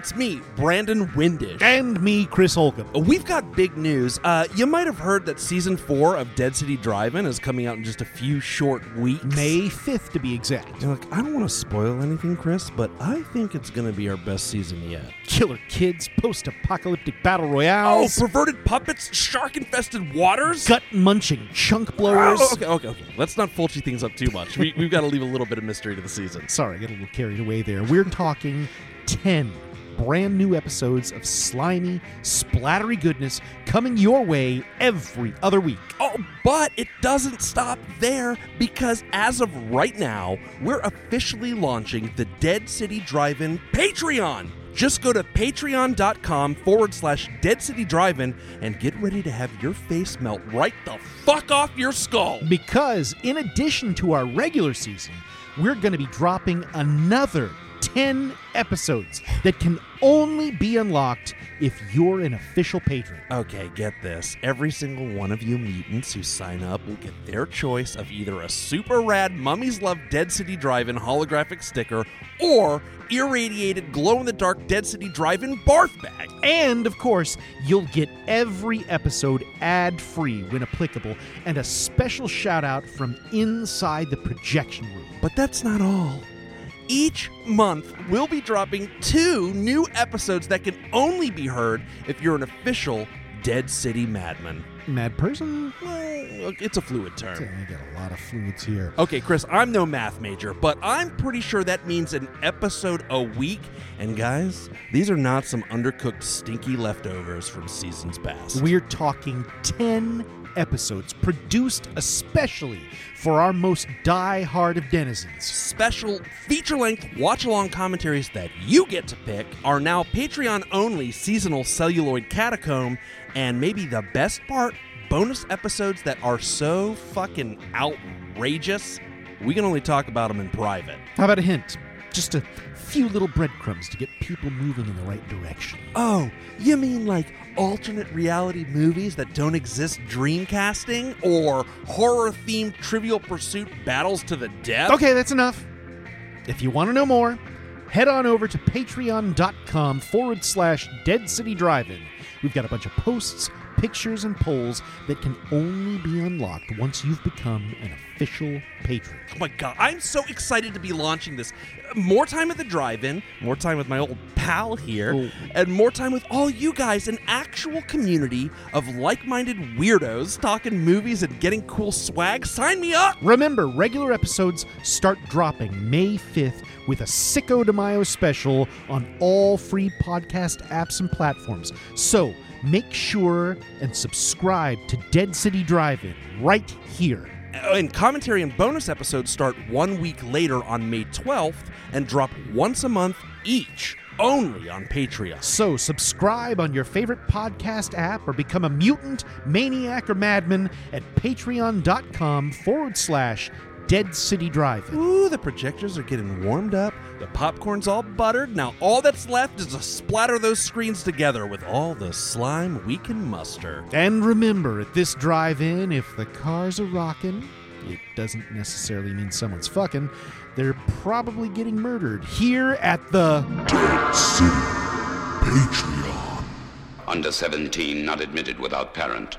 it's me, Brandon Windish. And me, Chris Holcomb. We've got big news. Uh, you might have heard that season four of Dead City Drive-In is coming out in just a few short weeks. May 5th, to be exact. Look, I don't want to spoil anything, Chris, but I think it's going to be our best season yet. Killer kids, post apocalyptic battle royale. Oh, perverted puppets, shark-infested waters. gut munching chunk blowers. Oh, okay, okay, okay. Let's not fulchy things up too much. We, we've got to leave a little bit of mystery to the season. Sorry, I got a little carried away there. We're talking 10 brand new episodes of slimy, splattery goodness coming your way every other week. Oh, but it doesn't stop there because as of right now, we're officially launching the Dead City Drive In Patreon. Just go to patreon.com forward slash Dead City Drive In and get ready to have your face melt right the fuck off your skull. Because in addition to our regular season, we're going to be dropping another 10 episodes that can only be unlocked if you're an official patron. Okay, get this. Every single one of you mutants who sign up will get their choice of either a super rad Mummies Love Dead City Drive In holographic sticker or irradiated glow in the dark Dead City Drive In barf bag. And of course, you'll get every episode ad free when applicable and a special shout out from inside the projection room. But that's not all. Each month, we'll be dropping two new episodes that can only be heard if you're an official Dead City Madman. Mad person? Well, it's a fluid term. I got a lot of fluids here. Okay, Chris, I'm no math major, but I'm pretty sure that means an episode a week. And guys, these are not some undercooked, stinky leftovers from seasons past. We're talking 10 episodes produced especially for our most die-hard of denizens. special feature length watch along commentaries that you get to pick are now Patreon only seasonal celluloid catacomb, and maybe the best part bonus episodes that are so fucking outrageous, we can only talk about them in private. How about a hint? Just a few little breadcrumbs to get people moving in the right direction. Oh, you mean like alternate reality movies that don't exist dreamcasting? Or horror themed trivial pursuit battles to the death? Okay, that's enough. If you want to know more, head on over to patreon.com forward slash Dead City Drive-In. We've got a bunch of posts, pictures, and polls that can only be unlocked once you've become an official patron. Oh my god, I'm so excited to be launching this. More time at the drive in, more time with my old pal here, Oh. and more time with all you guys, an actual community of like minded weirdos talking movies and getting cool swag. Sign me up! Remember, regular episodes start dropping May 5th with a Sicko de Mayo special on all free podcast apps and platforms. So make sure and subscribe to Dead City Drive-In right here. Uh, and commentary and bonus episodes start one week later on May 12th and drop once a month each, only on Patreon. So subscribe on your favorite podcast app or become a mutant, maniac, or madman at patreon.com forward slash Dead City Drive-In. Ooh, the projectors are getting warmed up. The popcorn's all buttered. Now all that's left is to splatter those screens together with all the slime we can muster. And remember, at this drive-in, if the cars are rocking, it doesn't necessarily mean someone's fucking. They're probably getting murdered here at the Dead City Patreon. Under 17, not admitted without parent.